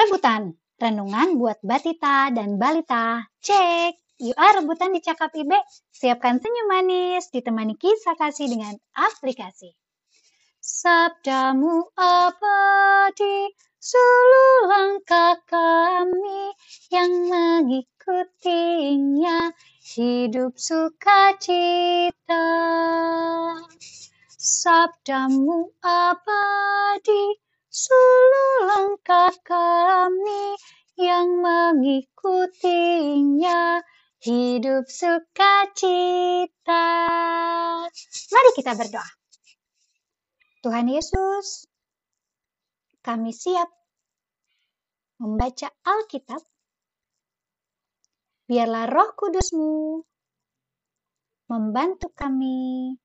Rebutan, renungan buat Batita dan Balita. Cek! Ah rebutan di Cakap Ibe. Siapkan senyum manis, ditemani kisah kasih dengan aplikasi. Sabdamu abadi, seluruh langkah kami yang mengikutinya hidup sukacita. Sabdamu abadi, Sulu langkah kami yang mengikutinya hidup sukacita. Mari kita berdoa. Tuhan Yesus, kami siap membaca Alkitab. Biarlah roh kudusmu membantu kami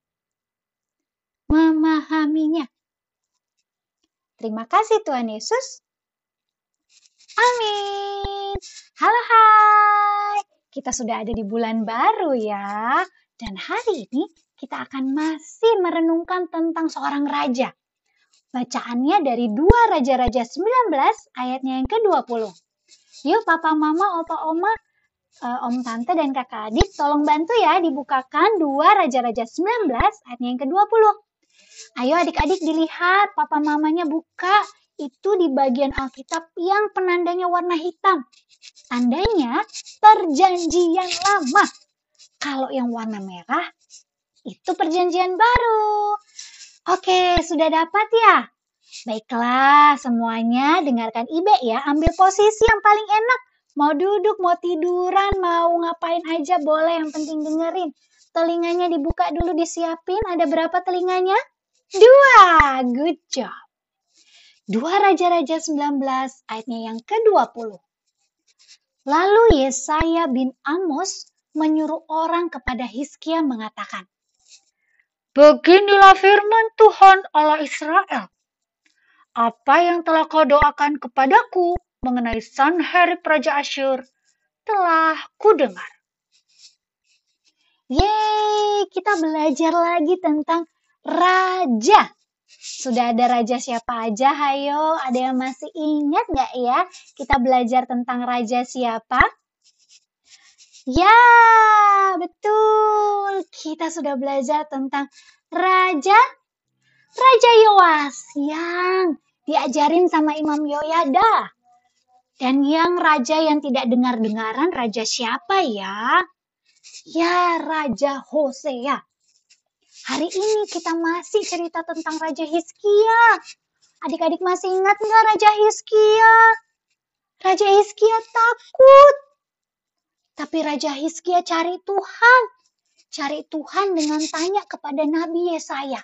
memahaminya Terima kasih Tuhan Yesus. Amin. Halo hai. Kita sudah ada di bulan baru ya. Dan hari ini kita akan masih merenungkan tentang seorang raja. Bacaannya dari 2 Raja-Raja 19 ayatnya yang ke-20. Yuk papa, mama, opa, oma, uh, om, tante, dan kakak adik tolong bantu ya dibukakan 2 Raja-Raja 19 ayatnya yang ke-20. Ayo adik-adik dilihat, papa mamanya buka. Itu di bagian Alkitab yang penandanya warna hitam. Tandanya perjanjian lama. Kalau yang warna merah, itu perjanjian baru. Oke, sudah dapat ya? Baiklah, semuanya dengarkan Ibe ya. Ambil posisi yang paling enak. Mau duduk, mau tiduran, mau ngapain aja boleh. Yang penting dengerin. Telinganya dibuka dulu, disiapin. Ada berapa telinganya? Dua, good job. Dua Raja-Raja 19 ayatnya yang ke-20. Lalu Yesaya bin Amos menyuruh orang kepada Hizkia mengatakan, Beginilah firman Tuhan Allah Israel. Apa yang telah kau doakan kepadaku mengenai Sanherib Raja Asyur telah kudengar. Yeay, kita belajar lagi tentang raja. Sudah ada raja siapa aja? Hayo, ada yang masih ingat nggak ya? Kita belajar tentang raja siapa? Ya, betul. Kita sudah belajar tentang raja Raja Yoas yang diajarin sama Imam Yoyada. Dan yang raja yang tidak dengar-dengaran, raja siapa ya? Ya, Raja Hosea. Hari ini kita masih cerita tentang Raja Hizkia. Adik-adik masih ingat nggak Raja Hizkia? Raja Hizkia takut. Tapi Raja Hizkia cari Tuhan. Cari Tuhan dengan tanya kepada Nabi Yesaya.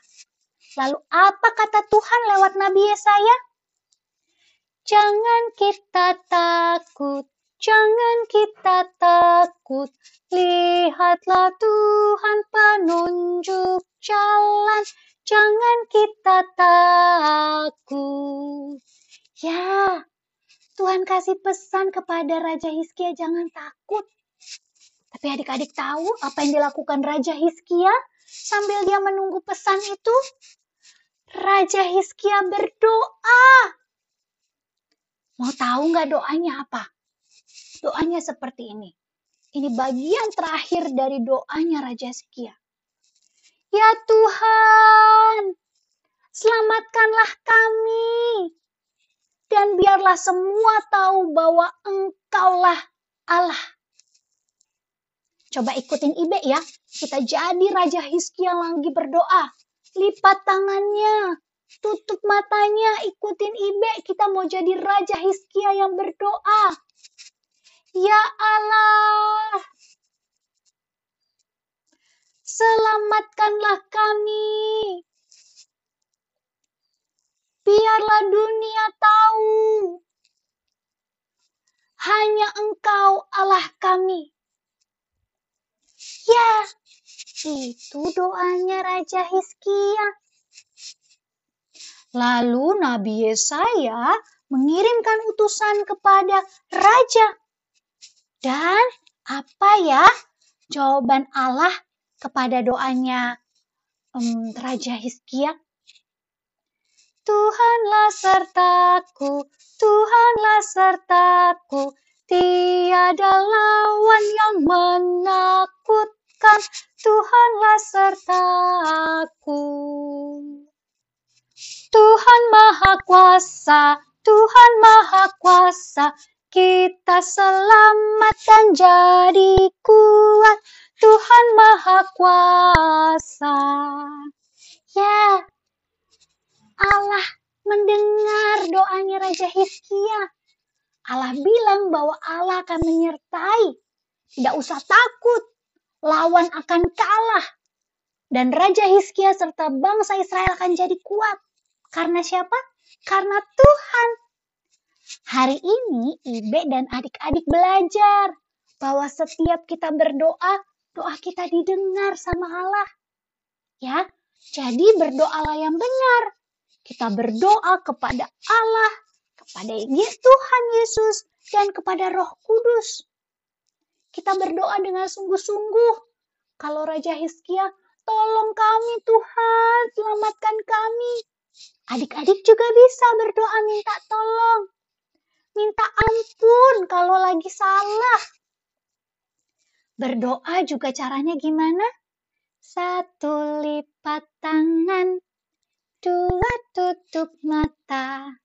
Lalu apa kata Tuhan lewat Nabi Yesaya? Jangan kita takut, jangan kita takut. Lihatlah Tuhan penunjuk jalan, jangan kita takut. Ya, Tuhan kasih pesan kepada Raja Hizkia jangan takut. Tapi adik-adik tahu apa yang dilakukan Raja Hizkia sambil dia menunggu pesan itu? Raja Hizkia berdoa. Mau tahu nggak doanya apa? Doanya seperti ini. Ini bagian terakhir dari doanya Raja Hizkia. Ya Tuhan, selamatkanlah kami. Dan biarlah semua tahu bahwa Engkaulah Allah. Coba ikutin Ibe ya. Kita jadi Raja Hizkia lagi berdoa. Lipat tangannya, tutup matanya, ikutin Ibe. Kita mau jadi Raja Hizkia yang berdoa. Ya Allah, Selamatkanlah kami. Biarlah dunia tahu. Hanya engkau Allah kami. Ya, itu doanya Raja Hizkia. Lalu Nabi Yesaya mengirimkan utusan kepada raja. Dan apa ya jawaban Allah kepada doanya um, Raja Hizkia. Tuhanlah sertaku, Tuhanlah sertaku, tiada lawan yang menakutkan, Tuhanlah sertaku. Tuhan Maha Kuasa, Tuhan Maha Kuasa, kita selamat dan jadi kuat. Tuhan Maha Kuasa. Ya, Allah mendengar doanya Raja Hizkia. Allah bilang bahwa Allah akan menyertai. Tidak usah takut, lawan akan kalah. Dan Raja Hizkia serta bangsa Israel akan jadi kuat. Karena siapa? Karena Tuhan. Hari ini Ibe dan adik-adik belajar bahwa setiap kita berdoa, doa kita didengar sama Allah. Ya, jadi berdoalah yang benar kita berdoa kepada Allah, kepada Tuhan Yesus, dan kepada Roh Kudus. Kita berdoa dengan sungguh-sungguh. Kalau Raja Hizkia, tolong kami Tuhan, selamatkan kami. Adik-adik juga bisa berdoa minta tolong. Kalau lagi salah. Berdoa juga caranya gimana? Satu lipat tangan, Dua tutup mata,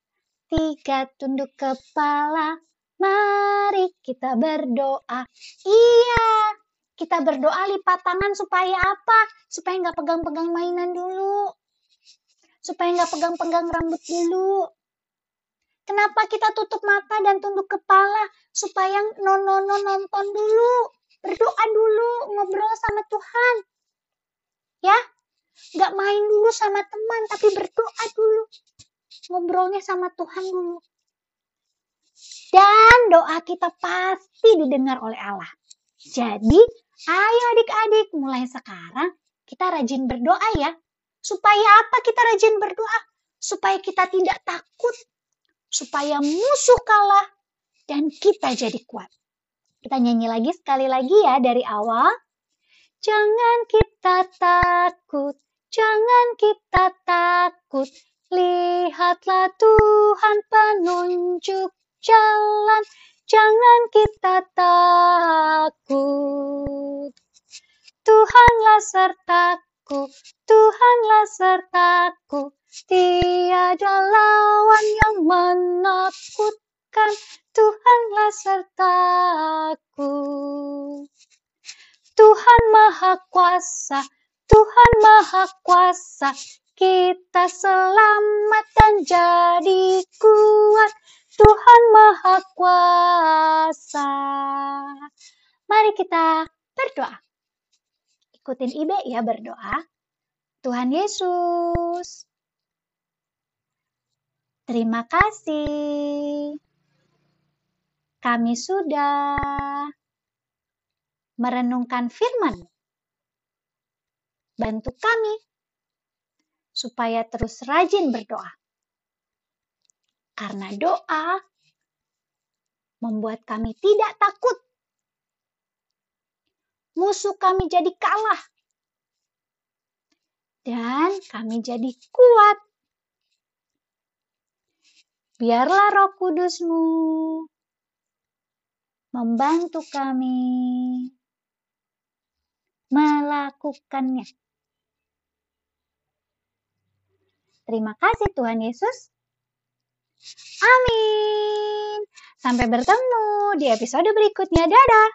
tiga tunduk kepala. Mari kita berdoa. Iya, kita berdoa lipat tangan supaya apa? Supaya nggak pegang-pegang mainan dulu. Supaya nggak pegang-pegang rambut dulu. Kenapa kita tutup mata dan tunduk kepala? Supaya nonono nonton dulu. Berdoa dulu, ngobrol sama Tuhan. Ya, Gak main dulu sama teman, tapi berdoa dulu. Ngobrolnya sama Tuhan dulu. Dan doa kita pasti didengar oleh Allah. Jadi, ayo adik-adik, mulai sekarang kita rajin berdoa ya. Supaya apa kita rajin berdoa? Supaya kita tidak takut. Supaya musuh kalah dan kita jadi kuat. Kita nyanyi lagi sekali lagi ya dari awal. Jangan kita takut, Tuhanlah sertaku, tiada lawan yang menakutkan. Tuhanlah sertaku. Tuhan Maha Kuasa, Tuhan Maha Kuasa, kita selamat dan jadi kuat. Tuhan Maha Kuasa. Mari kita berdoa. Ikutin Ibe ya berdoa. Tuhan Yesus. Terima kasih. Kami sudah merenungkan firman Bantu kami supaya terus rajin berdoa. Karena doa membuat kami tidak takut. Musuh kami jadi kalah. Dan kami jadi kuat. Biarlah roh kudusmu membantu kami melakukannya. Terima kasih Tuhan Yesus. Amin. Sampai bertemu di episode berikutnya. Dadah.